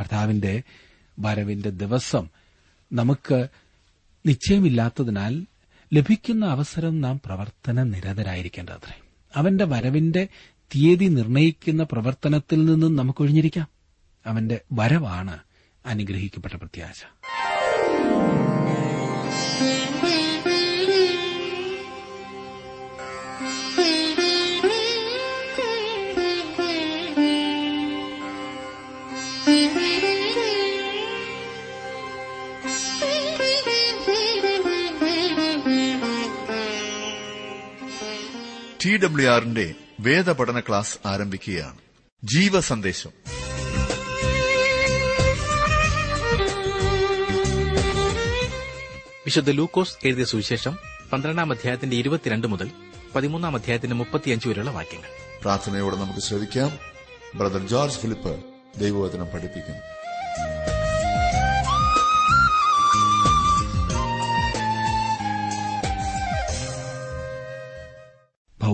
കർത്താവിന്റെ വരവിന്റെ ദിവസം നമുക്ക് നിശ്ചയമില്ലാത്തതിനാൽ ലഭിക്കുന്ന അവസരം നാം പ്രവർത്തന നിരതരായിരിക്കേണ്ടത്രേ അവന്റെ വരവിന്റെ തീയതി നിർണയിക്കുന്ന പ്രവർത്തനത്തിൽ നിന്നും നമുക്ക് ഒഴിഞ്ഞിരിക്കാം. അവന്റെ വരവാണ് അനുഗ്രഹിക്കപ്പെട്ട പ്രത്യാശ. ടി ഡബ്ല്യു ആറിന്റെ വേദപഠന ക്ലാസ് ആരംഭിക്കുകയാണ്. ജീവ സന്ദേശം വിശുദ്ധ ലൂക്കോസ് എഴുതിയ സുവിശേഷം പന്ത്രണ്ടാം അധ്യായത്തിന്റെ ഇരുപത്തിരണ്ട് മുതൽ പതിമൂന്നാം അധ്യായത്തിന്റെ മുപ്പത്തിയഞ്ച് വരെയുള്ള വാക്യങ്ങൾ. പ്രാർത്ഥനയോടെ നമുക്ക് ശ്രദ്ധിക്കാം ബ്രദർ ജോർജ് ഫിലിപ്പ് ദൈവവചനം പഠിപ്പിക്കുന്നു.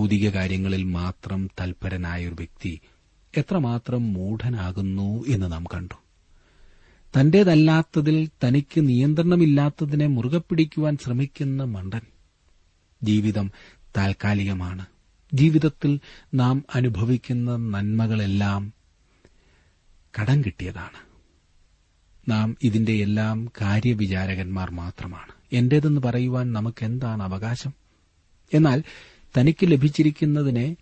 ഭൗതിക കാര്യങ്ങളിൽ മാത്രം തൽപരനായ ഒരു വ്യക്തി എത്രമാത്രം മൂഢനാകുന്നു എന്ന് നാം കണ്ടു. തന്റേതല്ലാത്തതിൽ തനിക്ക് നിയന്ത്രണമില്ലാത്തതിനെ മുറുകെ പിടിക്കുവാൻ ശ്രമിക്കുന്ന മണ്ടൻ ജീവിതം താൽക്കാലികമാണ്. ജീവിതത്തിൽ നാം അനുഭവിക്കുന്ന നന്മകളെല്ലാം കടം കിട്ടിയതാണ്. നാം ഇതിന്റെ എല്ലാം കാര്യവിചാരകന്മാർ മാത്രമാണ്. എന്റേതെന്ന് പറയുവാൻ നമുക്കെന്താണ് അവകാശം? എന്നാൽ തനിക്ക് ലഭിച്ചിരിക്കുന്നതിനെ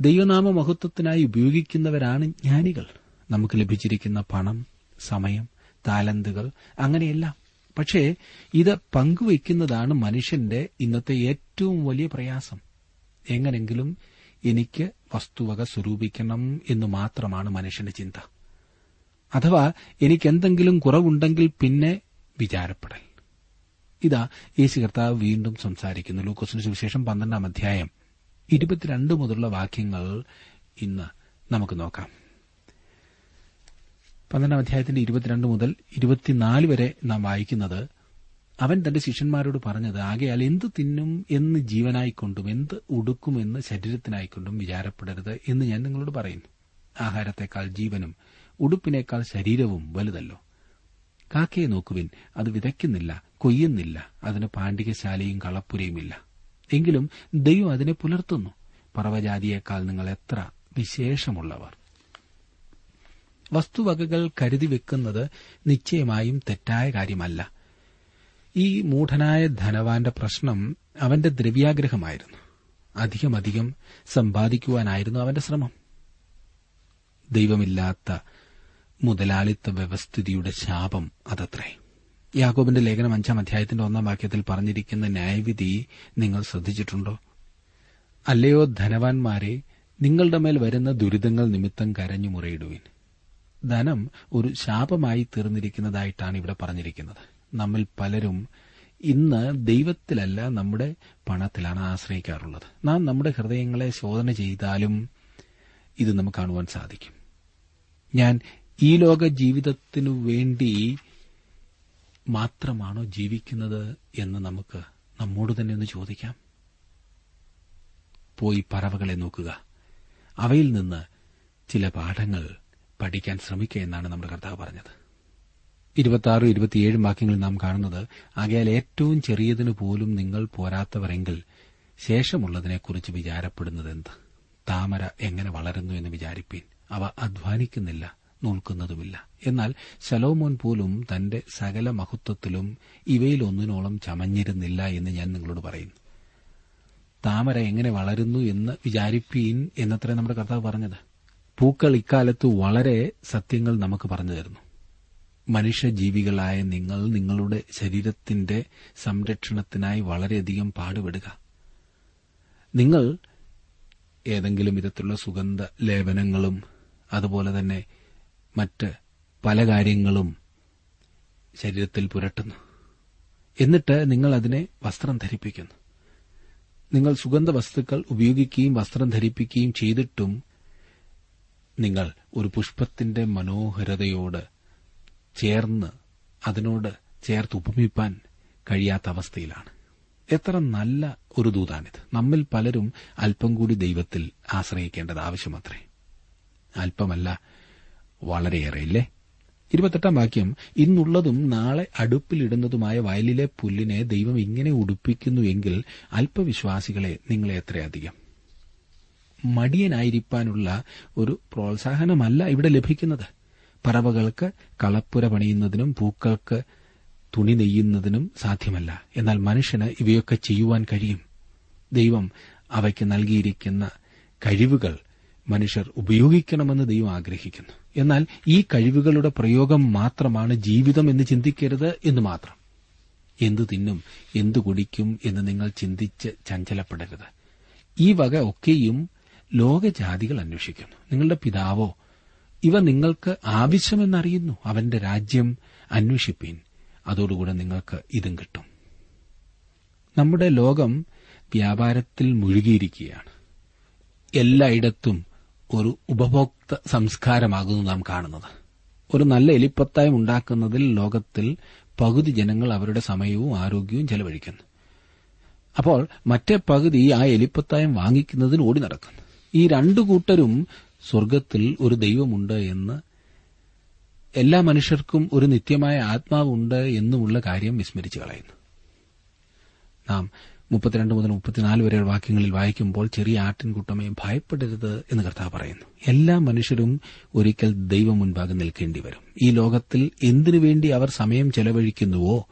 ദൈവനാമ മഹത്വത്തിനായി ഉപയോഗിക്കുന്നവരാണ് ജ്ഞാനികൾ. നമുക്ക് ലഭിച്ചിരിക്കുന്ന പണം സമയം താലന്തുകൾ അങ്ങനെയെല്ലാം. പക്ഷേ ഇത് പങ്കുവയ്ക്കുന്നതാണ് മനുഷ്യന്റെ ഇന്നത്തെ ഏറ്റവും വലിയ പ്രയാസം. എങ്ങനെങ്കിലും എനിക്ക് വസ്തുവക സ്വരൂപിക്കണം എന്ന് മാത്രമാണ് മനുഷ്യന്റെ ചിന്ത. അഥവാ എനിക്കെന്തെങ്കിലും കുറവുണ്ടെങ്കിൽ പിന്നെ വിചാരപ്പെടൽ. ഇതാ യേശു കർത്താവ് വീണ്ടും സംസാരിക്കുന്നു. ലൂക്കോസിന് സുവിശേഷം പന്ത്രണ്ടാം അധ്യായം ഇരുപത്തിരണ്ട് മുതലുള്ള വാക്യങ്ങൾ ഇന്ന് നമുക്ക് നോക്കാം. പന്ത്രണ്ടാം അധ്യായത്തിന്റെ ഇരുപത്തിരണ്ട് മുതൽ ഇരുപത്തിനാല് വരെ നാം വായിക്കുന്നത് അവൻ തന്റെ ശിഷ്യന്മാരോട് പറഞ്ഞത് ആകയാൽ എന്ത് തിന്നും എന്ന് ജീവനായിക്കൊണ്ടും എന്ത് ഉടുക്കുമെന്ന് ശരീരത്തിനായിക്കൊണ്ടും വിചാരപ്പെടരുത് എന്ന് ഞാൻ നിങ്ങളോട് പറയുന്നു. ആഹാരത്തെക്കാൾ ജീവനും ഉടുപ്പിനേക്കാൾ ശരീരവും വലുതല്ലോ. കാക്കയെ നോക്കുവിൻ അത് വിതയ്ക്കുന്നില്ല കൊയ്യുന്നില്ല അതിന് പാണ്ഡികശാലയും കളപ്പുരയുമില്ല. എങ്കിലും ദൈവം അതിനെ പുലർത്തുന്നു. പറവജാതിയേക്കാൾ നിങ്ങൾ എത്ര വിശേഷമുള്ളവർ. വസ്തുവകകൾ കരുതി വെക്കുന്നത് നിശ്ചയമായും തെറ്റായ കാര്യമല്ല. ഈ മൂഢനായ ധനവാന്റെ പ്രശ്നം അവന്റെ ദ്രവ്യാഗ്രഹമായിരുന്നു. അധികമധികം സമ്പാദിക്കുവാനായിരുന്നു അവന്റെ ശ്രമം. ദൈവമില്ലാത്ത മുതലാളിത്ത വ്യവസ്ഥിതിയുടെ ശാപം അതത്രേ. യാക്കോബിന്റെ ലേഖനം അഞ്ചാം അധ്യായത്തിന്റെ ഒന്നാം വാക്യത്തിൽ പറഞ്ഞിരിക്കുന്ന ന്യായവിധി നിങ്ങൾ ശ്രദ്ധിച്ചിട്ടുണ്ടോ? അല്ലയോ ധനവാന്മാരെ നിങ്ങളുടെ മേൽ വരുന്ന ദുരിതങ്ങൾ നിമിത്തം കരഞ്ഞു മുറയിടുവിൻ. ധനം ഒരു ശാപമായി തീർന്നിരിക്കുന്നതായിട്ടാണ് ഇവിടെ പറഞ്ഞിരിക്കുന്നത്. നമ്മിൽ പലരും ഇന്ന് ദൈവത്തിലല്ല നമ്മുടെ പണത്തിലാണ് ആശ്രയിക്കാറുള്ളത്. നാം നമ്മുടെ ഹൃദയങ്ങളെ ശോധന ചെയ്താലും ഇത് നമുക്ക് കാണുവാൻ സാധിക്കും. ഞാൻ ഈ ലോക ജീവിതത്തിനു വേണ്ടി മാത്രമാണോ ജീവിക്കുന്നത് എന്ന് നമുക്ക് നമ്മോട് തന്നെ ഒന്ന് ചോദിക്കാം. പോയി പറവകളെ നോക്കുക. അവയിൽ നിന്ന് ചില പാഠങ്ങൾ പഠിക്കാൻ ശ്രമിക്കുക എന്നാണ് നമ്മുടെ കർത്താവ് പറഞ്ഞത്. ഇരുപത്തിയാറും ഇരുപത്തിയേഴും വാക്യങ്ങളിൽ നാം കാണുന്നത് ആകയാൽ ഏറ്റവും ചെറിയതിനു പോലും നിങ്ങൾ പോരാത്തവരെങ്കിൽ ശേഷമുള്ളതിനെക്കുറിച്ച് വിചാരപ്പെടുന്നതെന്ത്? താമര എങ്ങനെ വളരുന്നു എന്ന് വിചാരിപ്പീൻ. അവ അധ്വാനിക്കുന്നില്ല. നോൽക്കുന്നതുമില്ല. എന്നാൽ ശലോമോൻ പോലും തന്റെ സകല മഹത്വത്തിലും ഇവയിലൊന്നിനോളം ചമഞ്ഞിരുന്നില്ല എന്ന് ഞാൻ നിങ്ങളോട് പറയുന്നു. താമര എങ്ങനെ വളരുന്നു എന്ന് വിചാരിപ്പീൻ എന്നത്രേ നമ്മുടെ കർത്താവ് പറഞ്ഞത്. പൂക്കൾ ഇക്കാലത്ത് വളരെ സത്യങ്ങൾ നമുക്ക് പറഞ്ഞു തരുന്നു. മനുഷ്യജീവികളായ നിങ്ങൾ നിങ്ങളുടെ ശരീരത്തിന്റെ സംരക്ഷണത്തിനായി വളരെയധികം പാടുപെടുക. നിങ്ങൾ ഏതെങ്കിലും വിധത്തിലുള്ള സുഗന്ധ ലേപനങ്ങളും അതുപോലെ തന്നെ മറ്റ് പല കാര്യങ്ങളും ശരീരത്തിൽ പുരട്ടുന്നു. എന്നിട്ട് നിങ്ങൾ അതിനെ വസ്ത്രം ധരിപ്പിക്കുന്നു. നിങ്ങൾ സുഗന്ധ വസ്തുക്കൾ ഉപയോഗിക്കുകയും വസ്ത്രം ധരിപ്പിക്കുകയും ചെയ്തിട്ടും നിങ്ങൾ ഒരു പുഷ്പത്തിന്റെ മനോഹരതയോട് ചേർന്ന് അതിനോട് ചേർത്ത് ഉപമിപ്പാൻ കഴിയാത്ത അവസ്ഥയിലാണ്. എത്ര നല്ല ഒരു ദൂതാണിത്. നമ്മിൽ പലരും അല്പം കൂടി ദൈവത്തിൽ ആശ്രയിക്കേണ്ടത് ആവശ്യമത്രേ. അല്പമല്ല വളരെയേറെ ഇല്ലേ ഇരുപത്തെട്ടാം വാക്യം ഇന്നുള്ളതും നാളെ അടുപ്പിലിടുന്നതുമായ വയലിലെ പുല്ലിനെ ദൈവം ഇങ്ങനെ ഉടുപ്പിക്കുന്നുവെങ്കിൽ അല്പവിശ്വാസികളെ നിങ്ങളെ എത്രയധികം? മടിയനായിരിക്കാനുള്ള ഒരു പ്രോത്സാഹനമല്ല ഇവിടെ ലഭിക്കുന്നത്. പറവകൾക്ക് കളപ്പുര പണിയുന്നതിനും പൂക്കൾക്ക് തുണി നെയ്യുന്നതിനും സാധ്യമല്ല. എന്നാൽ മനുഷ്യന് ഇവയൊക്കെ ചെയ്യുവാൻ കഴിയും. ദൈവം അവയ്ക്ക് നൽകിയിരിക്കുന്ന കഴിവുകൾ മനുഷ്യർ ഉപയോഗിക്കണമെന്ന് ദൈവം ആഗ്രഹിക്കുന്നു. എന്നാൽ ഈ കഴിവുകളുടെ പ്രയോഗം മാത്രമാണ് ജീവിതം എന്ന് ചിന്തിക്കരുത് എന്ന് മാത്രം. എന്തു തിന്നും എന്തു കുടിക്കും എന്ന് നിങ്ങൾ ചിന്തിച്ച് ചഞ്ചലപ്പെടരുത്. ഈ വക ഒക്കെയും ലോകജാതികൾ അന്വേഷിക്കുന്നു. നിങ്ങളുടെ പിതാവോ ഇവ നിങ്ങൾക്ക് ആവശ്യമെന്നറിയുന്നു. അവന്റെ രാജ്യം അന്വേഷിപ്പീൻ. അതോടുകൂടെ നിങ്ങൾക്ക് ഇതും കിട്ടും. നമ്മുടെ ലോകം വ്യാപാരത്തിൽ മുഴുകിയിരിക്കുകയാണ്. എല്ലായിടത്തും ഒരു ഉപഭോക്ത സംസ്കാരമാകുന്നു നാം കാണുന്നത്. ഒരു നല്ല എലിപ്പത്തായം ഉണ്ടാക്കുന്നതിൽ ലോകത്തിൽ പകുതി ജനങ്ങൾ അവരുടെ സമയവും ആരോഗ്യവും ചെലവഴിക്കുന്നു. അപ്പോൾ മറ്റേ പകുതി ആ എലിപ്പത്തായം വാങ്ങിക്കുന്നതിന് ഓടി നടക്കുന്നു. ഈ രണ്ടു കൂട്ടരും സ്വർഗത്തിൽ ഒരു ദൈവമുണ്ട് എന്ന് എല്ലാ മനുഷ്യർക്കും ഒരു നിത്യമായ ആത്മാവുണ്ട് എന്നുമുള്ള കാര്യം വിസ്മരിച്ചു കളയുന്നു. നാം മുപ്പത്തിരണ്ട് മുതൽ മുപ്പത്തിനാല് വരെയുള്ള വാക്യങ്ങളിൽ വായിക്കുമ്പോൾ ചെറിയ ആട്ടിൻകൂട്ടമേ ഭയപ്പെടരുത് എന്ന് കർത്താവ് പറയുന്നു. എല്ലാ മനുഷ്യരും ഒരിക്കൽ ദൈവം മുൻപാകെ നിൽക്കേണ്ടി വരും. ഈ ലോകത്തിൽ എന്തിനുവേണ്ടി അവർ സമയം ചെലവഴിക്കുന്നുവോ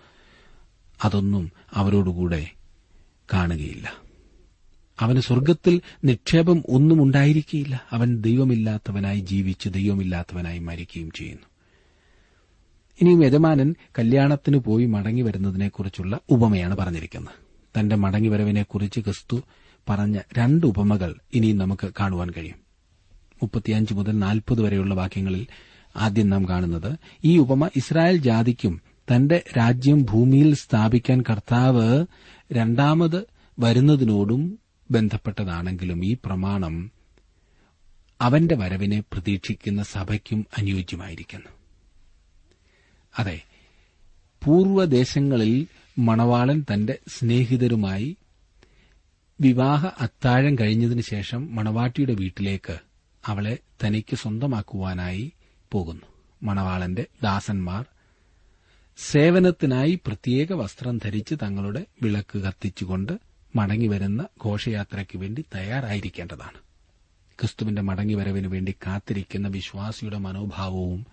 അതൊന്നും അവരോടുകൂടെ കാണുകയില്ല. അവന് സ്വർഗത്തിൽ നിക്ഷേപം ഒന്നും ഉണ്ടായിരിക്കില്ല അവൻ ദൈവമില്ലാത്തവനായി ജീവിച്ച് ദൈവമില്ലാത്തവനായി മരിക്കുകയും ചെയ്യുന്നു. ഇനിയും യജമാനൻ കല്യാണത്തിന് പോയി മടങ്ങി വരുന്നതിനെക്കുറിച്ചുള്ള ഉപമയാണ് പറഞ്ഞിരിക്കുന്നത്. തന്റെ മടങ്ങിവരവിനെക്കുറിച്ച് ക്രിസ്തു പറഞ്ഞ രണ്ട് ഉപമകൾ ഇനിയും നമുക്ക് കാണുവാൻ കഴിയും. മുപ്പത്തിയഞ്ച് മുതൽ നാൽപ്പത് വരെയുള്ള വാക്യങ്ങളിൽ ആദ്യം നാം കാണുന്നത് ഈ ഉപമ ഇസ്രായേൽ ജാതിക്കും തന്റെ രാജ്യം ഭൂമിയിൽ സ്ഥാപിക്കാൻ കർത്താവ് രണ്ടാമത് വരുന്നതിനോടും ബന്ധപ്പെട്ടതാണെങ്കിലും ഈ പ്രമാണം അവന്റെ വരവിനെ പ്രതീക്ഷിക്കുന്ന സഭയ്ക്കും അനുയോജ്യമായിരിക്കുന്നു. അതെ പൂർവദേശങ്ങളിൽ മണവാളൻ തന്റെ സ്നേഹിതരുമായി വിവാഹ അത്താഴം കഴിഞ്ഞതിനു ശേഷം മണവാട്ടിയുടെ വീട്ടിലേക്ക് അവളെ തനിക്ക് സ്വന്തമാക്കുവാനായി പോകുന്നു. മണവാളന്റെ ദാസന്മാർ സേവനത്തിനായി പ്രത്യേക വസ്ത്രം ധരിച്ച് തങ്ങളുടെ വിളക്ക് കത്തിച്ചുകൊണ്ട് മടങ്ങിവരുന്ന ഘോഷയാത്രയ്ക്ക് വേണ്ടി തയ്യാറായിരിക്കേണ്ടതാണ്. ക്രിസ്തുവിന്റെ മടങ്ങിവരവിനു വേണ്ടി കാത്തിരിക്കുന്ന വിശ്വാസിയുടെ മനോഭാവവും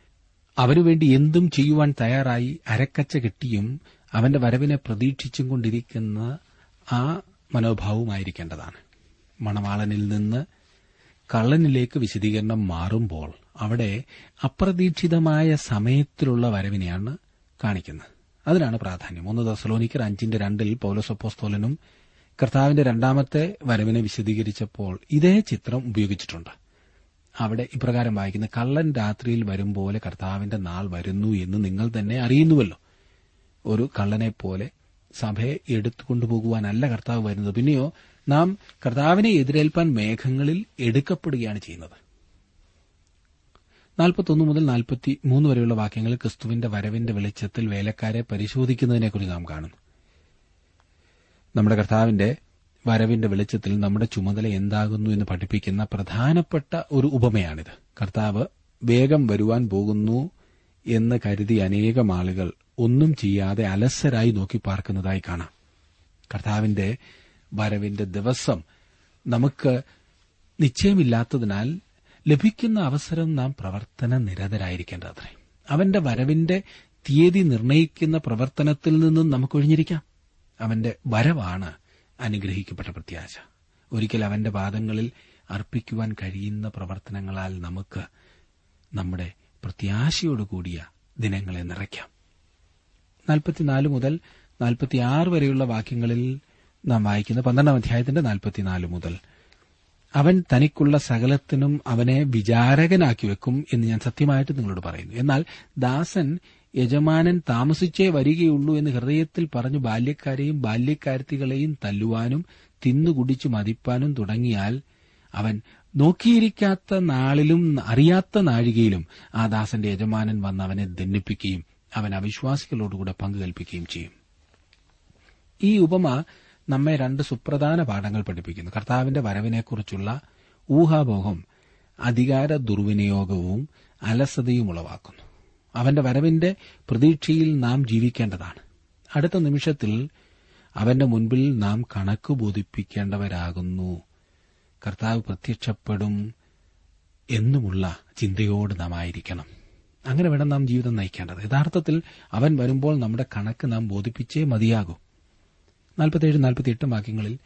അവനുവേണ്ടി എന്തും ചെയ്യുവാൻ തയ്യാറായി അരക്കച്ച കെട്ടിയും അവന്റെ വരവിനെ പ്രതീക്ഷിച്ചും കൊണ്ടിരിക്കുന്ന ആ മനോഭാവമായിരിക്കേണ്ടതാണ് മണവാളനിൽ നിന്ന് കള്ളനിലേക്ക് വിശദീകരണം മാറുമ്പോൾ അവിടെ അപ്രതീക്ഷിതമായ സമയത്തിലുള്ള വരവിനെയാണ് കാണിക്കുന്നത്. അതിനാണ് പ്രാധാന്യം. ഒന്ന് ദസലോനിക്കർ അഞ്ചിന്റെ രണ്ടിൽ പൌലോസപ്പോസ്തോലനും കർത്താവിന്റെ രണ്ടാമത്തെ വരവിനെ വിശദീകരിച്ചപ്പോൾ ഇതേ ചിത്രം ഉപയോഗിച്ചിട്ടുണ്ട്. അവിടെ ഇപ്രകാരം വായിക്കുന്ന കള്ളൻ രാത്രിയിൽ വരും പോലെ കർത്താവിന്റെ നാൾ വരുന്നു എന്ന് നിങ്ങൾ തന്നെ അറിയുന്നുവല്ലോ. ഒരു കള്ളനെ പോലെ സഭയെ എടുത്തുകൊണ്ടുപോകുവാനല്ല കർത്താവ് വരുന്നത്. പിന്നെയോ നാം കർത്താവിനെ എതിരേൽപ്പാൻ മേഘങ്ങളിൽ എടുക്കപ്പെടുകയാണ് ചെയ്യുന്നത്. നാൽപ്പത്തൊന്ന് മുതൽ നാൽപ്പത്തി മൂന്ന് വരെയുള്ള വാക്യങ്ങൾ ക്രിസ്തുവിന്റെ വരവിന്റെ വെളിച്ചത്തിൽ വേലക്കാരെ പരിശോധിക്കുന്നതിനെക്കുറിച്ച് നാം കാണുന്നു. നമ്മുടെ കർത്താവിന്റെ വരവിന്റെ വെളിച്ചത്തിൽ നമ്മുടെ ചുമതല എന്താകുന്നു എന്ന് പഠിപ്പിക്കുന്ന പ്രധാനപ്പെട്ട ഒരു ഉപമയാണിത്. കർത്താവ് വേഗം വരുവാൻ പോകുന്നു എന്ന് കരുതി അനേകം ആളുകൾ ഒന്നും ചെയ്യാതെ അലസരായി നോക്കി പാർക്കുന്നതായി കാണാം. കർത്താവിന്റെ വരവിന്റെ ദിവസം നമുക്ക് നിശ്ചയമില്ലാത്തതിനാൽ ലഭിക്കുന്ന അവസരം നാം പ്രവർത്തന നിരതരായിരിക്കേണ്ടത്രേ അവന്റെ വരവിന്റെ തീയതി നിർണയിക്കുന്ന പ്രവർത്തനത്തിൽ നിന്നും നമുക്ക് ഒഴിഞ്ഞിരിക്കാം. അവന്റെ വരവാണ് അനുഗ്രഹിക്കപ്പെട്ട പ്രത്യാശ. ഒരിക്കൽ അവന്റെ പാദങ്ങളിൽ അർപ്പിക്കുവാൻ കഴിയുന്ന പ്രവർത്തനങ്ങളാൽ നമുക്ക് നമ്മുടെ പ്രത്യാശയോടുകൂടിയ ദിനങ്ങളെ നിറയ്ക്കാം. നാൽപ്പത്തിനാല് മുതൽ നാൽപ്പത്തിയാറ് വരെയുള്ള വാക്യങ്ങളിൽ നാം വായിക്കുന്ന പന്ത്രണ്ടാം അധ്യായത്തിന്റെ നാൽപ്പത്തിനാല് മുതൽ. അവൻ തനിക്കുള്ള സകലത്തിനും അവനെ വിചാരകനാക്കി വെക്കും എന്ന് ഞാൻ സത്യമായിട്ട് നിങ്ങളോട് പറയുന്നു. എന്നാൽ ദാസൻ യജമാനൻ താമസിച്ചേ വരികയുള്ളൂ എന്ന് ഹൃദയത്തിൽ പറഞ്ഞു ബാല്യക്കാരെയും ബാല്യക്കാരത്തികളെയും തല്ലുവാനും തിന്നുകുടിച്ചു മതിപ്പാനും തുടങ്ങിയാൽ അവൻ നോക്കിയിരിക്കാത്ത നാളിലും അറിയാത്ത നാഴികയിലും ആ ദാസന്റെ യജമാനൻ വന്ന് അവനെ ദണ്ഡിപ്പിക്കുകയും അവൻ അവിശ്വാസികളോടുകൂടെ പങ്കുകൽപ്പിക്കുകയും ചെയ്യും. ഈ ഉപമ നമ്മെ രണ്ട് സുപ്രധാന പാഠങ്ങൾ പഠിപ്പിക്കുന്നു. കർത്താവിന്റെ വരവിനെക്കുറിച്ചുള്ള ഊഹാഭോഗം അധികാര ദുർവിനിയോഗവും അലസതയും ഉളവാക്കുന്നു. അവന്റെ വരവിന്റെ പ്രതീക്ഷയിൽ നാം ജീവിക്കേണ്ടതാണ്. അടുത്ത നിമിഷത്തിൽ അവന്റെ മുൻപിൽ നാം കണക്ക് ബോധിപ്പിക്കേണ്ടവരാകുന്നു. കർത്താവ് പ്രത്യക്ഷപ്പെടും എന്നുമുള്ള ചിന്തയോട് നാം ആയിരിക്കണം. അങ്ങനെ വേണം നാം ജീവിതം നയിക്കേണ്ടത്. യഥാർത്ഥത്തിൽ അവൻ വരുമ്പോൾ നമ്മുടെ കണക്ക് നാം ബോധിപ്പിച്ചേ മതിയാകൂ. നാൽപ്പത്തിയേഴ് നാൽപ്പത്തിയെട്ട് വാക്യങ്ങളിൽ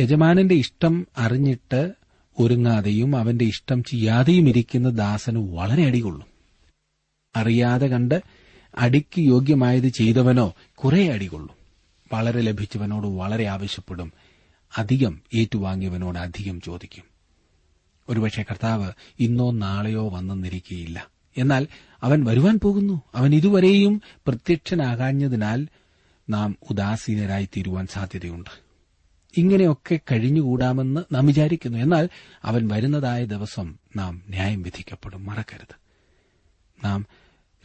യജമാനന്റെ ഇഷ്ടം അറിഞ്ഞിട്ട് ഒരുങ്ങാതെയും അവന്റെ ഇഷ്ടം ചെയ്യാതെയും ഇരിക്കുന്ന ദാസന് വളരെ അടികൊള്ളും. അറിയാതെ കണ്ട് അടിക്ക് യോഗ്യമായത് ചെയ്തവനോ കുറെ അടികൊള്ളും. വളരെ ലഭിച്ചവനോട് വളരെ ആവശ്യപ്പെടും. അധികം ഏറ്റുവാങ്ങിയവനോട് അധികം ചോദിക്കും. ഒരുപക്ഷെ കർത്താവ് ഇന്നോ നാളെയോ വന്നെന്നിരിക്കുകയില്ല എന്നാൽ അവൻ വരുവാൻ പോകുന്നു. അവൻ ഇതുവരെയും പ്രത്യക്ഷനാകാഞ്ഞതിനാൽ നാം ഉദാസീനരായി തീരുവാൻ സാധ്യതയുണ്ട്. ഇങ്ങനെയൊക്കെ കഴിഞ്ഞുകൂടാമെന്ന് നാം വിചാരിക്കുന്നു. എന്നാൽ അവൻ വരുന്നതായ ദിവസം നാം ന്യായം വിധിക്കപ്പെടും. മറക്കരുത്. നാം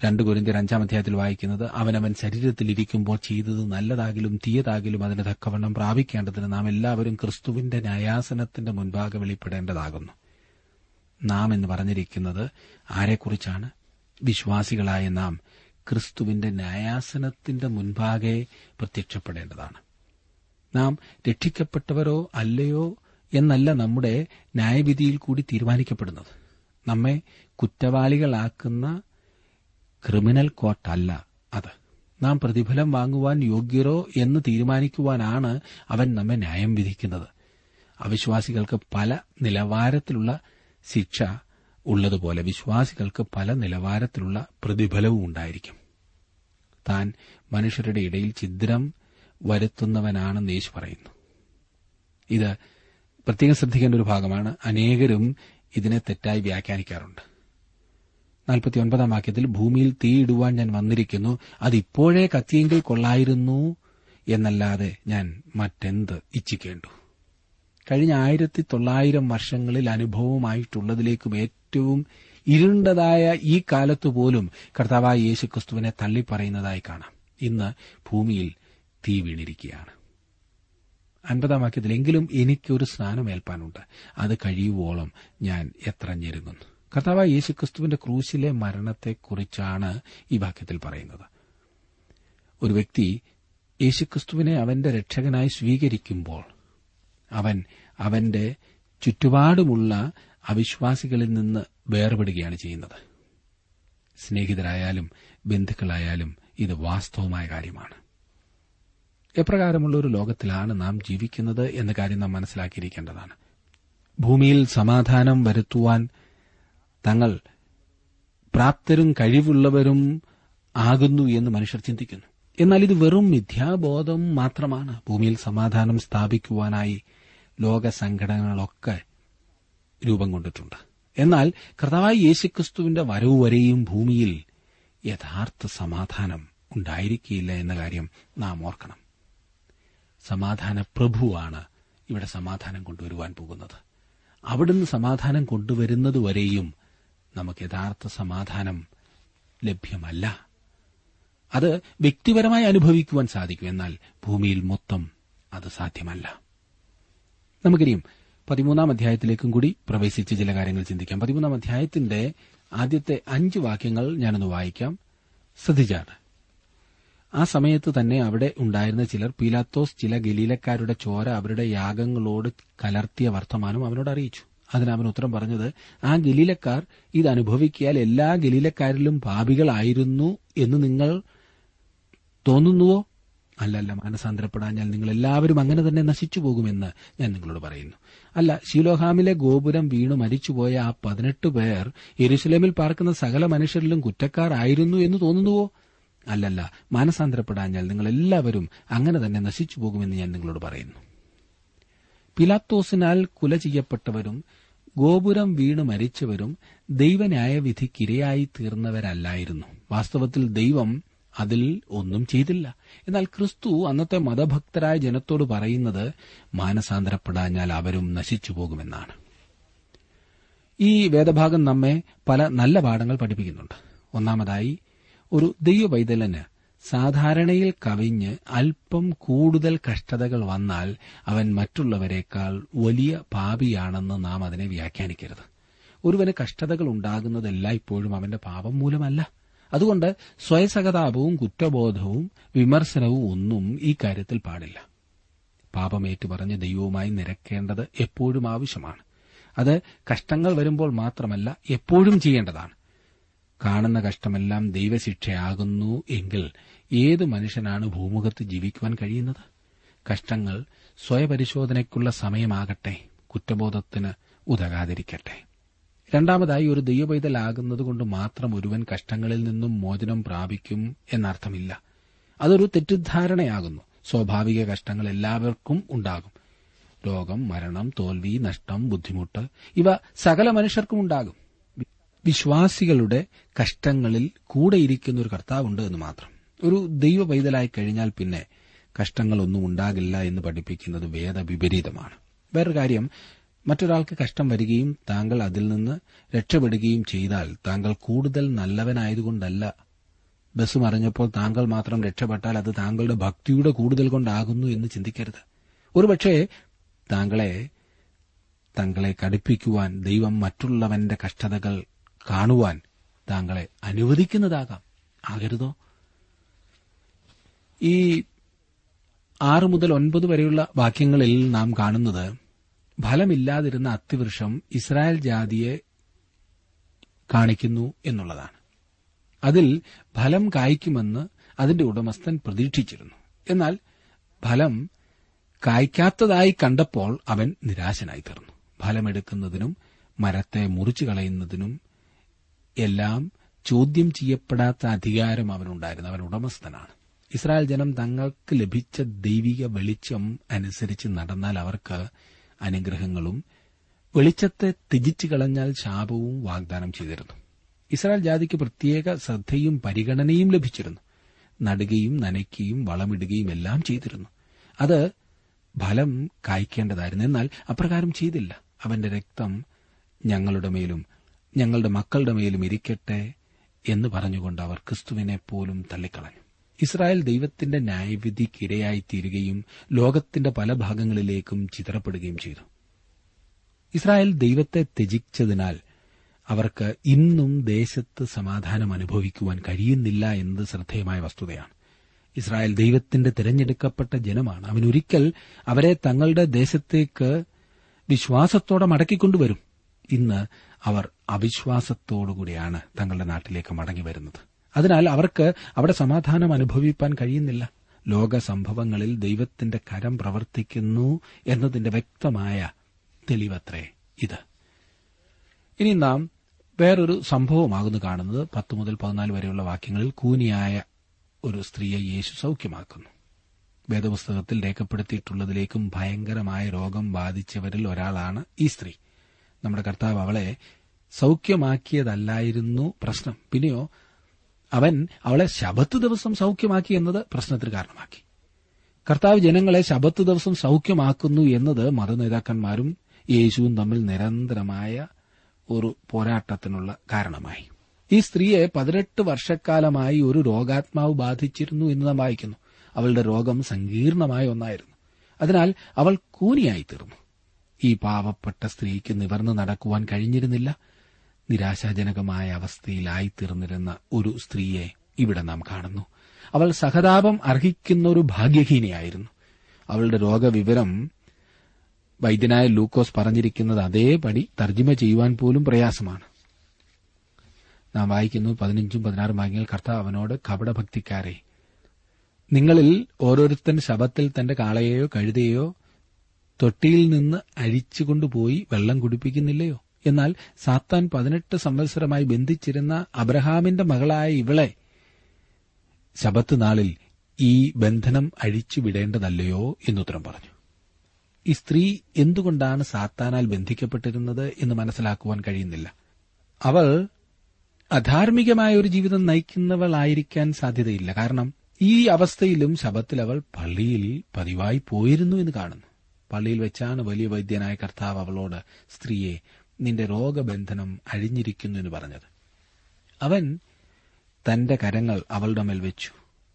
രണ്ട് കുരിന്തിർ അഞ്ചാം അധ്യായത്തിൽ വായിക്കുന്നത് അവനവൻ ശരീരത്തിൽ ഇരിക്കുമ്പോൾ ചെയ്തത് നല്ലതാകിലും തീയതാകിലും അതിന് തക്കവണ്ണം പ്രാപിക്കേണ്ടതിന് നാം എല്ലാവരും ക്രിസ്തുവിന്റെ ന്യായാസനത്തിന്റെ മുൻപാകെ വെളിപ്പെടേണ്ടതാകുന്നു. നാം എന്ന് പറഞ്ഞിരിക്കുന്നത് ആരെക്കുറിച്ചാണ്? വിശ്വാസികളായ നാം ക്രിസ്തുവിന്റെ ന്യായാസനത്തിന്റെ മുൻപാകെ പ്രത്യക്ഷപ്പെടേണ്ടതാണ്. നാം രക്ഷിക്കപ്പെട്ടവരോ അല്ലയോ എന്നല്ല നമ്മുടെ ന്യായവിധിയിൽ കൂടി തീരുമാനിക്കപ്പെടുന്നത്. നമ്മെ കുറ്റവാളികളാക്കുന്ന ക്രിമിനൽ കോർട്ടല്ല അത്. നാം പ്രതിഫലം വാങ്ങുവാൻ യോഗ്യരോ എന്ന് തീരുമാനിക്കുവാനാണ് അവൻ നമ്മെ ന്യായം വിധിക്കുന്നത്. അവിശ്വാസികൾക്ക് പല നിലവാരത്തിലുള്ള ശിക്ഷ ഉള്ളതുപോലെ വിശ്വാസികൾക്ക് പല നിലവാരത്തിലുള്ള പ്രതിഫലവും ഉണ്ടായിരിക്കും. താൻ മനുഷ്യരുടെ ഇടയിൽ ഛിദ്രം വരുത്തുന്നവനാണെന്ന് യേശു പറയുന്നു. ഇത് പ്രത്യേകം ശ്രദ്ധിക്കേണ്ട ഒരു ഭാഗമാണ്. അനേകരും ഇതിനെ തെറ്റായി വ്യാഖ്യാനിക്കാറുണ്ട്. നാൽപ്പത്തിയൊൻപതാം വാക്യത്തിൽ ഭൂമിയിൽ തീയിടുവാൻ ഞാൻ വന്നിരിക്കുന്നു അതിപ്പോഴേ കത്തിയെങ്കിൽ കൊള്ളായിരുന്നു എന്നല്ലാതെ ഞാൻ മറ്റെന്ത് ഇച്ഛിക്കേണ്ടു? കഴിഞ്ഞ ആയിരത്തി തൊള്ളായിരം വർഷങ്ങളിൽ അനുഭവമായിട്ടുള്ളതിലേക്കും ഏറ്റവും ഇരുണ്ടതായ ഈ കാലത്തു പോലും കർത്താവായ യേശുക്രിസ്തുവിനെ തള്ളിപ്പറയുന്നതായി കാണാം. ഇന്ന് ഭൂമിയിൽ തീ വീണിരിക്കുകയാണ്. അൻപതാം വാക്യത്തിൽ എങ്കിലും എനിക്കൊരു സ്നാനമേൽപ്പാനുണ്ട്. അത് കഴിയുവോളം ഞാൻ എത്ര ഞെരുങ്ങുന്നു. കർത്താവായ യേശുക്രിസ്തുവിന്റെ ക്രൂശിലെ മരണത്തെക്കുറിച്ചാണ് ഈ വാക്യത്തിൽ പറയുന്നത്. ഒരു വ്യക്തി യേശുക്രിസ്തുവിനെ അവന്റെ രക്ഷകനായി സ്വീകരിക്കുമ്പോൾ അവൻ അവന്റെ ചുറ്റുപാടുമുള്ള അവിശ്വാസികളിൽ നിന്ന് വേർപെടുകയാണ് ചെയ്യുന്നത്. സ്നേഹിതരായാലും ബന്ധുക്കളായാലും ഇത് വാസ്തവമായ കാര്യമാണ്. എപ്രകാരമുള്ള ഒരു ലോകത്തിലാണ് നാം ജീവിക്കുന്നത് എന്ന കാര്യം നാം മനസ്സിലാക്കിയിരിക്കേണ്ടതാണ്. ഭൂമിയിൽ സമാധാനം വരുത്തുവാൻ തങ്ങൾ പ്രാപ്തരും കഴിവുള്ളവരും ആകുന്നു എന്ന് മനുഷ്യർ ചിന്തിക്കുന്നു. എന്നാൽ ഇത് വെറും മിഥ്യാബോധം മാത്രമാണ്. ഭൂമിയിൽ സമാധാനം സ്ഥാപിക്കുവാനായി ലോക സംഘടനകളൊക്കെ രൂപം കൊണ്ടിട്ടുണ്ട്. എന്നാൽ കർത്താവായ യേശുക്രിസ്തുവിന്റെ വരവ് വരെയും ഭൂമിയിൽ യഥാർത്ഥ സമാധാനം ഉണ്ടായിരിക്കില്ല എന്ന കാര്യം നാം ഓർക്കണം. സമാധാന പ്രഭുവാണ് ഇവിടെ സമാധാനം കൊണ്ടുവരുവാൻ പോകുന്നത്. അവിടുന്ന് സമാധാനം കൊണ്ടുവരുന്നതുവരെയും നമുക്ക് യഥാർത്ഥ സമാധാനം ലഭ്യമല്ല. അത് വ്യക്തിപരമായി അനുഭവിക്കുവാൻ സാധിക്കും. എന്നാൽ ഭൂമിയിൽ മൊത്തം അത് സാധ്യമല്ല. നമുക്കിനിയും പതിമൂന്നാം അധ്യായത്തിലേക്കും കൂടി പ്രവേശിച്ച് ചില കാര്യങ്ങൾ ചിന്തിക്കാം. പതിമൂന്നാം അധ്യായത്തിന്റെ ആദ്യത്തെ അഞ്ച് വാക്യങ്ങൾ ഞാനൊന്ന് വായിക്കാം. ശ്രദ്ധിച്ചാണ്. ആ സമയത്ത് തന്നെ അവിടെ ഉണ്ടായിരുന്ന ചിലർ പീലാത്തോസ് ചില ഗലീലക്കാരുടെ ചോര അവരുടെ യാഗങ്ങളോട് കലർത്തിയ വർത്തമാനം അവനോട് അറിയിച്ചു. അതിന് അവൻ ഉത്തരം പറഞ്ഞത് ആ ഗലീലക്കാർ ഇത് അനുഭവിക്കിയാൽ എല്ലാ ഗലീലക്കാരിലും പാപികളായിരുന്നു എന്ന് നിങ്ങൾ തോന്നുന്നുവോ? അല്ലല്ല മാനസാന്തരപ്പെടാഞ്ഞാൽ നിങ്ങൾ എല്ലാവരും അങ്ങനെ തന്നെ നശിച്ചു പോകുമെന്ന് ഞാൻ നിങ്ങളോട് പറയുന്നു. അല്ല ശീലോഹാമിലെ ഗോപുരം വീണു മരിച്ചുപോയ ആ പതിനെട്ട് പേർ എരുസലേമിൽ പാർക്കുന്ന സകല മനുഷ്യരിലും കുറ്റക്കാരായിരുന്നു എന്ന് തോന്നുന്നുവോ? അല്ലല്ല മാനസാന്തരപ്പെടാഞ്ഞാൽ നിങ്ങൾ എല്ലാവരും അങ്ങനെ തന്നെ നശിച്ചു പോകുമെന്ന് ഞാൻ നിങ്ങളോട് പറയുന്നു. പിലാത്തോസിനാൽ കുല ചെയ്യപ്പെട്ടവരും ഗോപുരം വീണ് മരിച്ചവരും ദൈവന്യായവിധിക്കിരയായി തീർന്നവരല്ലായിരുന്നു. വാസ്തവത്തിൽ ദൈവം അതിൽ ഒന്നും ചെയ്തില്ല. എന്നാൽ ക്രിസ്തു അന്നത്തെ മതഭക്തരായ ജനത്തോട് പറയുന്നത് മാനസാന്തരപ്പെടാഞ്ഞാൽ അവരും നശിച്ചു പോകുമെന്നാണ്. ഈ വേദഭാഗം നമ്മെ പല നല്ല പാഠങ്ങൾ പഠിപ്പിക്കുന്നുണ്ട്. ഒന്നാമതായി ഒരു ദൈവവൈതലന് സാധാരണയിൽ കവിഞ്ഞ് അല്പം കൂടുതൽ കഷ്ടതകൾ വന്നാൽ അവൻ മറ്റുള്ളവരെക്കാൾ വലിയ പാപിയാണെന്ന് നാം അതിനെ വ്യാഖ്യാനിക്കരുത്. ഒരുവന് കഷ്ടതകൾ ഉണ്ടാകുന്നത് ഇപ്പോഴും അവന്റെ പാപം മൂലമല്ല. അതുകൊണ്ട് സ്വയസഹതാപവും കുറ്റബോധവും വിമർശനവും ഒന്നും ഈ കാര്യത്തിൽ പാടില്ല. പാപമേറ്റു പറഞ്ഞ് ദൈവവുമായി നിരക്കേണ്ടത് എപ്പോഴും ആവശ്യമാണ്. അത് കഷ്ടങ്ങൾ വരുമ്പോൾ മാത്രമല്ല എപ്പോഴും ചെയ്യേണ്ടതാണ്. കാണുന്ന കഷ്ടമെല്ലാം ദൈവശിക്ഷയാകുന്നു എങ്കിൽ ഏത് മനുഷ്യനാണ് ഭൂമുഖത്ത് ജീവിക്കുവാൻ കഴിയുന്നത്? കഷ്ടങ്ങൾ സ്വയപരിശോധനയ്ക്കുള്ള സമയമാകട്ടെ കുറ്റബോധത്തിന് ഉതകാതിരിക്കട്ടെ. രണ്ടാമതായി ഒരു ദൈവപൈതലാകുന്നതുകൊണ്ട് മാത്രം ഒരുവൻ കഷ്ടങ്ങളിൽ നിന്നും മോചനം പ്രാപിക്കും എന്നർത്ഥമില്ല. അതൊരു തെറ്റിദ്ധാരണയാകുന്നു. സ്വാഭാവിക കഷ്ടങ്ങൾ എല്ലാവർക്കും ഉണ്ടാകും. രോഗം മരണം തോൽവി നഷ്ടം ബുദ്ധിമുട്ട് ഇവ സകല മനുഷ്യർക്കും ഉണ്ടാകും. വിശ്വാസികളുടെ കഷ്ടങ്ങളിൽ കൂടെയിരിക്കുന്ന ഒരു കർത്താവുണ്ട് എന്ന് മാത്രം. ഒരു ദൈവ പൈതലായി കഴിഞ്ഞാൽ പിന്നെ കഷ്ടങ്ങളൊന്നും ഉണ്ടാകില്ല എന്ന് പഠിപ്പിക്കുന്നത് വേദവിപരീതമാണ്. വേറൊരു കാര്യം മറ്റൊരാൾക്ക് കഷ്ടം വരികയും താങ്കൾ അതിൽ നിന്ന് രക്ഷപ്പെടുകയും ചെയ്താൽ താങ്കൾ കൂടുതൽ നല്ലവനായതുകൊണ്ടല്ല. ബസ് മറിഞ്ഞപ്പോൾ താങ്കൾ മാത്രം രക്ഷപ്പെട്ടാൽ അത് താങ്കളുടെ ഭക്തിയുടെ കൂടുതൽ കൊണ്ടാകുന്നു എന്ന് ചിന്തിക്കരുത്. ഒരുപക്ഷെ താങ്കളെ തങ്ങളെ കടുപ്പിക്കുവാൻ ദൈവം മറ്റുള്ളവന്റെ കഷ്ടതകൾ കാണുവാൻ താങ്കളെ അനുവദിക്കുന്നതാകാം. ആകരുതോ? ഈ ആറ് മുതൽ ഒൻപത് വരെയുള്ള വാക്യങ്ങളിൽ നാം കാണുന്നത് ഫലമില്ലാതിരുന്ന അത്തിവൃക്ഷം ഇസ്രായേൽ ജാതിയെ കാണിക്കുന്നു എന്നുള്ളതാണ്. അതിൽ ഫലം കായ്ക്കുമെന്ന് അതിന്റെ ഉടമസ്ഥൻ പ്രതീക്ഷിച്ചിരുന്നു. എന്നാൽ ഫലം കായ്ക്കാത്തതായി കണ്ടപ്പോൾ അവൻ നിരാശനായി തീർന്നു. ഫലമെടുക്കുന്നതിനും മരത്തെ മുറിച്ചു കളയുന്നതിനും എല്ലാം ചോദ്യം ചെയ്യപ്പെടാത്ത അധികാരം അവനുണ്ടായിരുന്നു. അവൻ ഉടമസ്ഥനാണ്. ഇസ്രായേൽ ജനം തങ്ങൾക്ക് ലഭിച്ച ദൈവിക വെളിച്ചം അനുസരിച്ച് നടന്നാൽ അവർക്ക് അനുഗ്രഹങ്ങളും വെളിച്ചത്തെ ത്യജിച്ചു കളഞ്ഞാൽ ശാപവും വാഗ്ദാനം ചെയ്തിരുന്നു. ഇസ്രായേൽ ജാതിക്ക് പ്രത്യേക ശ്രദ്ധയും പരിഗണനയും ലഭിച്ചിരുന്നു. നടുകയും നനയ്ക്കുകയും വളമിടുകയും എല്ലാം ചെയ്തിരുന്നു. അത് ഫലം കായ്ക്കേണ്ടതായിരുന്നു. എന്നാൽ അപ്രകാരം ചെയ്തില്ല. അവന്റെ രക്തം ഞങ്ങളുടെ മേലും ഞങ്ങളുടെ മക്കളുടെ മേലും ഇരിക്കട്ടെ എന്ന് പറഞ്ഞുകൊണ്ട് അവർ ക്രിസ്തുവിനെ പോലും തള്ളിക്കളഞ്ഞു. ഇസ്രായേൽ ദൈവത്തിന്റെ ന്യായവിധിക്കിരയായി തീരുകയും ലോകത്തിന്റെ പല ഭാഗങ്ങളിലേക്കും ചിതറപ്പെടുകയും ചെയ്തു. ഇസ്രായേൽ ദൈവത്തെ ത്യജിച്ചതിനാൽ അവർക്ക് ഇന്നും ദേശത്ത് സമാധാനം അനുഭവിക്കുവാൻ കഴിയുന്നില്ല എന്നത് ശ്രദ്ധേയമായ വസ്തുതയാണ്. ഇസ്രായേൽ ദൈവത്തിന്റെ തിരഞ്ഞെടുക്കപ്പെട്ട ജനമാണ്. അവനൊരിക്കൽ അവരെ തങ്ങളുടെ ദേശത്തേക്ക് വിശ്വാസത്തോടെ മടക്കിക്കൊണ്ടുവരും. ഇന്ന് അവർ അവിശ്വാസത്തോടുകൂടിയാണ് തങ്ങളുടെ നാട്ടിലേക്ക് മടങ്ങി വരുന്നത് അതിനാൽ അവർക്ക് അവിടെ സമാധാനം അനുഭവിപ്പാൻ കഴിയുന്നില്ല. ലോക സംഭവങ്ങളിൽ ദൈവത്തിന്റെ കരം പ്രവർത്തിക്കുന്നു എന്നതിന്റെ വ്യക്തമായ തെളിവത്രേ ഇത്. ഇനി നാം വേറൊരു സംഭവമാകുന്നു കാണുന്നത് പത്ത് മുതൽ പതിനാല് വരെയുള്ള വാക്യങ്ങളിൽ കൂനിയായ ഒരു സ്ത്രീയെ യേശു സൌഖ്യമാക്കുന്നു. വേദപുസ്തകത്തിൽ രേഖപ്പെടുത്തിയിട്ടുള്ളതിലേക്കും ഭയങ്കരമായ രോഗം ബാധിച്ചവരിൽ ഒരാളാണ് ഈ സ്ത്രീ. നമ്മുടെ കർത്താവ് അവളെ സൌഖ്യമാക്കിയതല്ലായിരുന്നു പ്രശ്നം. പിന്നെയോ അവൻ അവളെ ശബത്ത് ദിവസം സൌഖ്യമാക്കി എന്നത് പ്രശ്നത്തിന് കാരണമാക്കി. കർത്താവ് ജനങ്ങളെ ശബത്ത് ദിവസം സൌഖ്യമാക്കുന്നു എന്നത് മതനേതാക്കന്മാരും യേശുവും തമ്മിൽ നിരന്തരമായ ഒരു പോരാട്ടത്തിനുള്ള കാരണമായി. ഈ സ്ത്രീയെ പതിനെട്ട് വർഷക്കാലമായി ഒരു രോഗാത്മാവ് ബാധിച്ചിരുന്നു എന്ന് നാം വായിക്കുന്നു. അവളുടെ രോഗം സങ്കീർണമായ ഒന്നായിരുന്നു. അതിനാൽ അവൾ കൂനിയായി തീർന്നു ഈ പാവപ്പെട്ട സ്ത്രീക്ക് നിവർന്നു നടക്കുവാൻ കഴിഞ്ഞിരുന്നില്ല. നിരാശാജനകമായ അവസ്ഥയിലായിത്തീർന്നിരുന്ന ഒരു സ്ത്രീയെ ഇവിടെ നാം കാണുന്നു. അവൾ സഹതാപം അർഹിക്കുന്ന ഒരു ഭാഗ്യഹീനയായിരുന്നു. അവളുടെ രോഗവിവരം വൈദ്യനായ ലൂക്കോസ് പറഞ്ഞിരിക്കുന്നത് അതേപടി തർജിമ ചെയ്യുവാൻ പോലും പ്രയാസമാണ്. നാം വായിക്കുന്നു പതിനഞ്ചും പതിനാറും വാക്യങ്ങൾ കർത്താവ് അവനോട് കപടഭക്തിക്കാരെ നിങ്ങളിൽ ഓരോരുത്തൻ ശബത്തിൽ തന്റെ കാളയെയോ കഴുതയെയോ തൊട്ടിയിൽ നിന്ന് അഴിച്ചുകൊണ്ടുപോയി വെള്ളം കുടിപ്പിക്കുന്നില്ലയോ? എന്നാൽ സാത്താൻ പതിനെട്ട് സംവത്സരമായി ബന്ധിച്ചിരുന്ന അബ്രഹാമിന്റെ മകളായ ഇവളെ ശബത്ത് നാളിൽ ഈ ബന്ധനം അഴിച്ചുവിടേണ്ടതല്ലയോ എന്നുത്തരം പറഞ്ഞു. ഈ സ്ത്രീ എന്തുകൊണ്ടാണ് സാത്താനാൽ ബന്ധിക്കപ്പെട്ടിരുന്നത് എന്ന് മനസ്സിലാക്കുവാൻ കഴിയുന്നില്ല. അവൾ അധാർമികമായ ഒരു ജീവിതം നയിക്കുന്നവളായിരിക്കാൻ സാധ്യതയില്ല. കാരണം ഈ അവസ്ഥയിലും ശബത്തിൽ അവൾ പള്ളിയിൽ പതിവായി പോയിരുന്നു എന്ന് കാണുന്നു. പള്ളിയിൽ വെച്ചാണ് വലിയ വൈദ്യനായ കർത്താവ് അവളോട് സ്ത്രീയെ നിന്റെ രോഗബന്ധനം അഴിഞ്ഞിരിക്കുന്നു എന്ന് പറഞ്ഞത്. അവൻ തന്റെ കരങ്ങൾ അവളുടെ മേൽ വെച്ചു.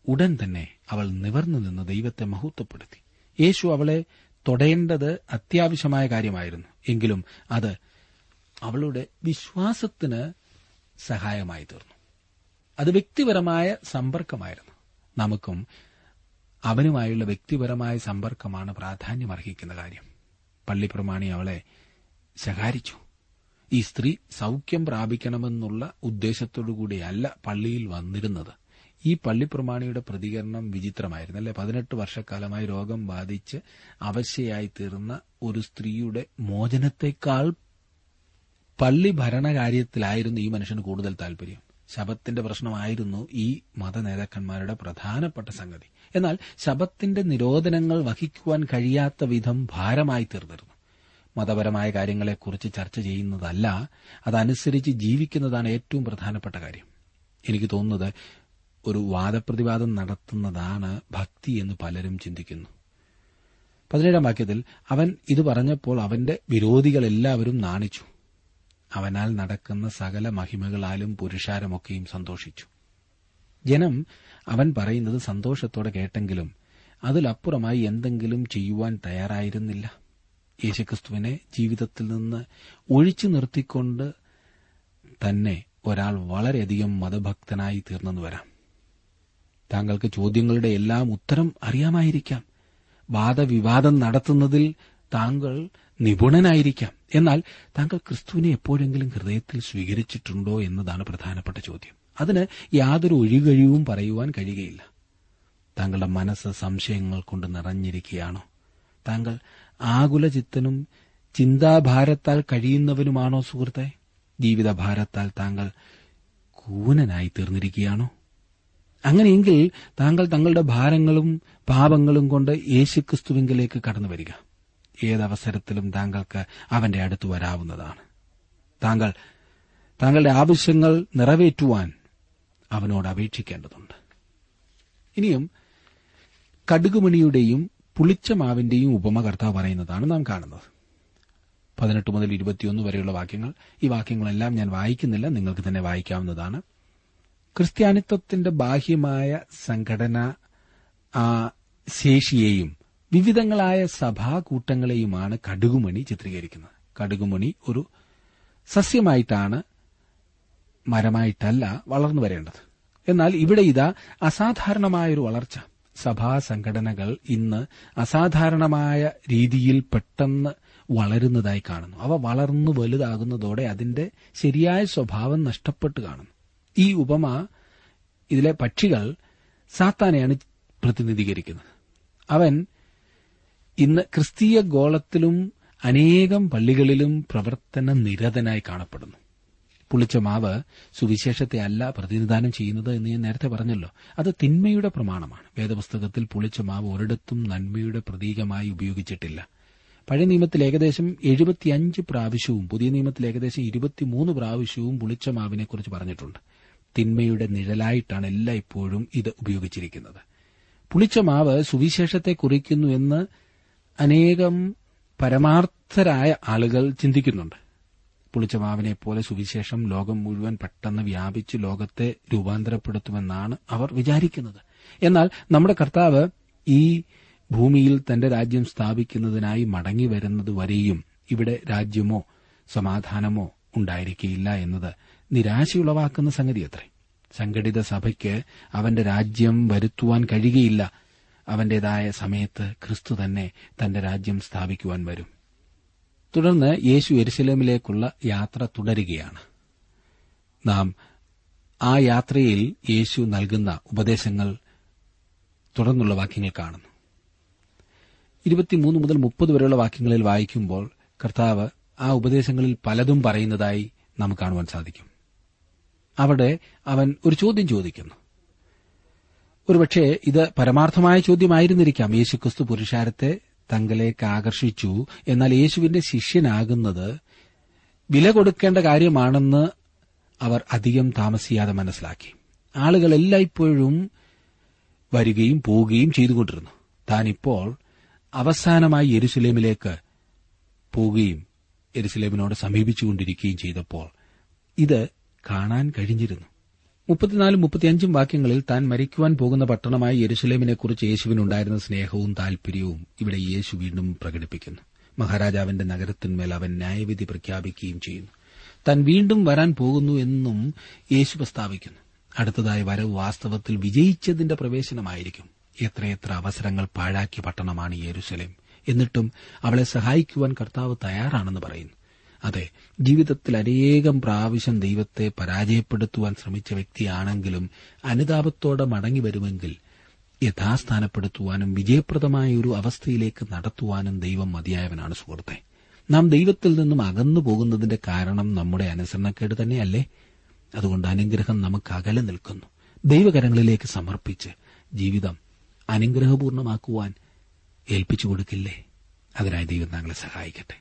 ഉടൻ തന്നെ അവൾ നിവർന്നു നിന്ന് ദൈവത്തെ മഹത്വപ്പെടുത്തി. യേശു അവളെ തൊടേണ്ടത് അത്യാവശ്യമായ കാര്യമായിരുന്നു. എങ്കിലും അത് അവളുടെ വിശ്വാസത്തിന് സഹായമായി തീർന്നു. അത് വ്യക്തിപരമായ സമ്പർക്കമായിരുന്നു. നമുക്കും അവനുമായുള്ള വ്യക്തിപരമായ സമ്പർക്കമാണ് പ്രാധാന്യം അർഹിക്കുന്ന കാര്യം. പള്ളിപ്രമാണി അവളെ ശകാരിച്ചു. ഈ സ്ത്രീ സൌഖ്യം പ്രാപിക്കണമെന്നുള്ള ഉദ്ദേശത്തോടുകൂടിയല്ല പള്ളിയിൽ വന്നിരുന്നത്. ഈ പള്ളിപ്രമാണിയുടെ പ്രതികരണം വിചിത്രമായിരുന്നു അല്ലെ? പതിനെട്ട് വർഷക്കാലമായി രോഗം ബാധിച്ച് അവശയായി തീർന്ന ഒരു സ്ത്രീയുടെ മോചനത്തെക്കാൾ പള്ളി ഭരണകാര്യത്തിലായിരുന്നു ഈ മനുഷ്യന് കൂടുതൽ താൽപര്യം ശബത്തിന്റെ പ്രശ്നമായിരുന്നു ഈ മത നേതാക്കന്മാരുടെ പ്രധാനപ്പെട്ട സംഗതി. എന്നാൽ ശബത്തിന്റെ നിരോധനങ്ങൾ വഹിക്കുവാൻ കഴിയാത്ത വിധം ഭാരമായി തീർന്നിരുന്നു. മതപരമായ കാര്യങ്ങളെക്കുറിച്ച് ചർച്ച ചെയ്യുന്നതല്ല അതനുസരിച്ച് ജീവിക്കുന്നതാണ് ഏറ്റവും പ്രധാനപ്പെട്ട കാര്യം. എനിക്ക് തോന്നുന്നത് ഒരു വാദപ്രതിവാദം നടത്തുന്നതാണ് ഭക്തി എന്ന് പലരും ചിന്തിക്കുന്നു. പതിനേഴാം വാക്യത്തിൽ അവൻ ഇത് പറഞ്ഞപ്പോൾ അവന്റെ വിരോധികളെല്ലാവരും നാണിച്ചു. അവനാൽ നടക്കുന്ന സകല മഹിമകളാലും പുരുഷാരമൊക്കെയും സന്തോഷിച്ചു. ജനം അവൻ പറയുന്നത് സന്തോഷത്തോടെ കേട്ടെങ്കിലും അതിലപ്പുറമായി എന്തെങ്കിലും ചെയ്യുവാൻ തയ്യാറായിരുന്നില്ല. യേശുക്രിസ്തുവിനെ ജീവിതത്തിൽ നിന്ന് ഒഴിച്ചു നിർത്തിക്കൊണ്ട് തന്നെ ഒരാൾ വളരെയധികം മതഭക്തനായി തീർന്നെന്ന് വരാം. താങ്കൾക്ക് ചോദ്യങ്ങളുടെ എല്ലാം ഉത്തരം അറിയാമായിരിക്കാം. വാദവിവാദം നടത്തുന്നതിൽ താങ്കൾ നിപുണനായിരിക്കാം. എന്നാൽ താങ്കൾ ക്രിസ്തുവിനെ എപ്പോഴെങ്കിലും ഹൃദയത്തിൽ സ്വീകരിച്ചിട്ടുണ്ടോ എന്നതാണ് പ്രധാനപ്പെട്ട ചോദ്യം. അതിന് യാതൊരു ഒഴികഴിവും പറയുവാൻ കഴിയുകയില്ല. താങ്കളുടെ മനസ്സ് സംശയങ്ങൾ കൊണ്ട് നിറഞ്ഞിരിക്കുകയാണോ? താങ്കൾ ആകുലചിത്തനും ചിന്താഭാരത്താൽ കഴിയുന്നവനുമാണോ സുഹൃത്തെ? ജീവിതഭാരത്താൽ താങ്കൾ കൂനനായി തീർന്നിരിക്കുകയാണോ? അങ്ങനെയെങ്കിൽ താങ്കൾ തങ്ങളുടെ ഭാരങ്ങളും പാപങ്ങളും കൊണ്ട് യേശുക്രിസ്തുവിങ്കിലേക്ക് കടന്നു വരിക. ഏതവസരത്തിലും താങ്കൾക്ക് അവന്റെ അടുത്ത് വരാവുന്നതാണ്. താങ്കൾ താങ്കളുടെ ആവശ്യങ്ങൾ നിറവേറ്റുവാൻ അവനോട് അപേക്ഷിക്കേണ്ടതുണ്ട്. ഇനിയും കടുകുമണിയുടെയും പുളിച്ച മാവിന്റെയും ഉപമ കർത്താവ് പറയുന്നതാണ് നാം കാണുന്നത്. പതിനെട്ട് മുതൽ ഇരുപത്തിയൊന്ന് വരെയുള്ള വാക്യങ്ങൾ. ഈ വാക്യങ്ങളെല്ലാം ഞാൻ വായിക്കുന്നില്ല നിങ്ങൾക്ക് തന്നെ വായിക്കാവുന്നതാണ്. ക്രിസ്ത്യാനിത്വത്തിന്റെ ബാഹ്യമായ സംഘടന ആ ശേഷിയെയും വിവിധങ്ങളായ സഭാകൂട്ടങ്ങളെയുമാണ് കടുകുമണി ചിത്രീകരിക്കുന്നത്. കടുകുമണി ഒരു സസ്യമായിട്ടാണ് മരമായിട്ടല്ല വളർന്നു വരേണ്ടത്. എന്നാൽ ഇവിടെ ഇതാ അസാധാരണമായൊരു വളർച്ച. സഭാ സംഘടനകൾ ഇന്ന് അസാധാരണമായ രീതിയിൽ പെട്ടെന്ന് വളരുന്നതായി കാണുന്നു. അവ വളർന്നു വലുതാകുന്നതോടെ അതിന്റെ ശരിയായ സ്വഭാവം നഷ്ടപ്പെട്ടു കാണുന്നു. ഈ ഉപമ ഇതിലെ പക്ഷികൾ സാത്താനെയാണ് പ്രതിനിധീകരിക്കുന്നത്. അവൻ ഇന്ന് ക്രിസ്തീയ ഗോളത്തിലും അനേകം പള്ളികളിലും പ്രവർത്തന നിരതനായി കാണപ്പെടുന്നു. പുളിച്ച മാവ് സുവിശേഷത്തെ അല്ല പ്രതിനിധാനം ചെയ്യുന്നത് എന്ന് ഞാൻ നേരത്തെ പറഞ്ഞല്ലോ. അത് തിന്മയുടെ പ്രമാണമാണ്. വേദപുസ്തകത്തിൽ പുളിച്ച മാവ് ഒരിടത്തും നന്മയുടെ പ്രതീകമായി ഉപയോഗിച്ചിട്ടില്ല. പഴയ നിയമത്തിൽ ഏകദേശം എഴുപത്തിയഞ്ച് പ്രാവശ്യവും പുതിയ നിയമത്തിൽ ഏകദേശം ഇരുപത്തിമൂന്ന് പ്രാവശ്യവും പുളിച്ച മാവിനെക്കുറിച്ച് പറഞ്ഞിട്ടുണ്ട്. തിന്മയുടെ നിഴലായിട്ടാണ് എല്ലാ ഇപ്പോഴും ഇത് ഉപയോഗിച്ചിരിക്കുന്നത്. പുളിച്ച മാവ് സുവിശേഷത്തെ കുറിക്കുന്നു എന്ന് അനേകം പരമാർത്ഥരായ ആളുകൾ ചിന്തിക്കുന്നുണ്ട്. പുളിച്ച പോലെ സുവിശേഷം ലോകം മുഴുവൻ പെട്ടെന്ന് വ്യാപിച്ച് ലോകത്തെ രൂപാന്തരപ്പെടുത്തുമെന്നാണ് അവർ വിചാരിക്കുന്നത്. എന്നാൽ നമ്മുടെ കർത്താവ് ഈ ഭൂമിയിൽ തന്റെ രാജ്യം സ്ഥാപിക്കുന്നതിനായി മടങ്ങി വരുന്നത് വരെയും ഇവിടെ രാജ്യമോ സമാധാനമോ ഉണ്ടായിരിക്കില്ല എന്നത് നിരാശയുളവാക്കുന്ന സംഗതി അത്രേ. സംഘടിത സഭയ്ക്ക് അവന്റെ രാജ്യം വരുത്തുവാൻ കഴിയുകയില്ല. അവന്റേതായ സമയത്ത് ക്രിസ്തു തന്നെ തന്റെ രാജ്യം സ്ഥാപിക്കുവാൻ വരും. തുടർന്ന് യേശു എരുസലേമിലേക്കുള്ള യാത്ര തുടരുകയാണ്. നാം ആ യാത്രയിൽ യേശു നൽകുന്ന ഉപദേശങ്ങൾ തുടർന്നുള്ള വാക്യങ്ങൾ കാണുന്നു. ഇരുപത്തിമൂന്ന് മുതൽ മുപ്പത് വരെയുള്ള വാക്യങ്ങളിൽ വായിക്കുമ്പോൾ കർത്താവ് ആ ഉപദേശങ്ങളിൽ പലതും പറയുന്നതായി നമുക്ക് കാണുവാൻ സാധിക്കും. അവിടെ അവൻ ഒരു ചോദ്യം ചോദിക്കുന്നു. ഒരുപക്ഷെ ഇത് പരമാർത്ഥമായ ചോദ്യമായിരുന്നിരിക്കാം. യേശുക്രിസ്തു പുരുഷാരത്തെ തങ്കലേക്ക് ആകർഷിച്ചു. എന്നാൽ യേശുവിന്റെ ശിഷ്യനാകുന്നത് വില കൊടുക്കേണ്ട കാര്യമാണെന്ന് അവർ അധികം താമസിയാതെ മനസ്സിലാക്കി. ആളുകൾ എല്ലായ്പ്പോഴും വരികയും പോവുകയും ചെയ്തുകൊണ്ടിരുന്നു. താനിപ്പോൾ അവസാനമായി യെരുസലേമിലേക്ക് പോവുകയും യെരുസലേമിനോട് സമീപിച്ചുകൊണ്ടിരിക്കുകയും ചെയ്തപ്പോൾ ഇത് കാണാൻ കഴിഞ്ഞിരുന്നു. മുപ്പത്തിനാലും മുപ്പത്തിയഞ്ചും വാക്യങ്ങളിൽ താൻ മരിക്കുവാൻ പോകുന്ന പട്ടണമായ യെരുസലേമിനെക്കുറിച്ച് യേശുവിനുണ്ടായിരുന്ന സ്നേഹവും താൽപര്യവും ഇവിടെ യേശു വീണ്ടും പ്രകടിപ്പിക്കുന്നു. മഹാരാജാവിന്റെ നഗരത്തിന്മേൽ അവൻ ന്യായവിധി പ്രഖ്യാപിക്കുകയും ചെയ്യുന്നു. താൻ വീണ്ടും വരാൻ പോകുന്നു എന്നും യേശു പ്രസ്താവിക്കുന്നു. അടുത്തതായി വരവ് വാസ്തവത്തിൽ വിജയിച്ചതിന്റെ പ്രവേശനമായിരിക്കും. എത്രയെത്ര അവസരങ്ങൾ പാഴാക്കിയ പട്ടണമാണ് യെരുസലേം എന്നിട്ടും അവളെ സഹായിക്കുവാൻ കർത്താവ് തയ്യാറാണെന്ന് പറയുന്നു. അതെ ജീവിതത്തിൽ അനേകം പ്രാവശ്യം ദൈവത്തെ പരാജയപ്പെടുത്തുവാൻ ശ്രമിച്ച വ്യക്തിയാണെങ്കിലും അനുതാപത്തോടെ മടങ്ങി വരുമെങ്കിൽ യഥാസ്ഥാനപ്പെടുത്തുവാനും വിജയപ്രദമായ ഒരു അവസ്ഥയിലേക്ക് നടത്തുവാനും ദൈവം മതിയായവനാണ് സുഹൃത്തെ. നാം ദൈവത്തിൽ നിന്നും അകന്നു പോകുന്നതിന്റെ കാരണം നമ്മുടെ അനുസരണക്കേട് തന്നെയല്ലേ? അതുകൊണ്ട് അനുഗ്രഹം നമുക്ക് അകലെ നിൽക്കുന്നു. ദൈവകരങ്ങളിലേക്ക് സമർപ്പിച്ച് ജീവിതം അനുഗ്രഹപൂർണമാക്കുവാൻ ഏൽപ്പിച്ചു കൊടുക്കില്ലേ? അതിനായി ദൈവം താങ്കളെ സഹായിക്കട്ടെ.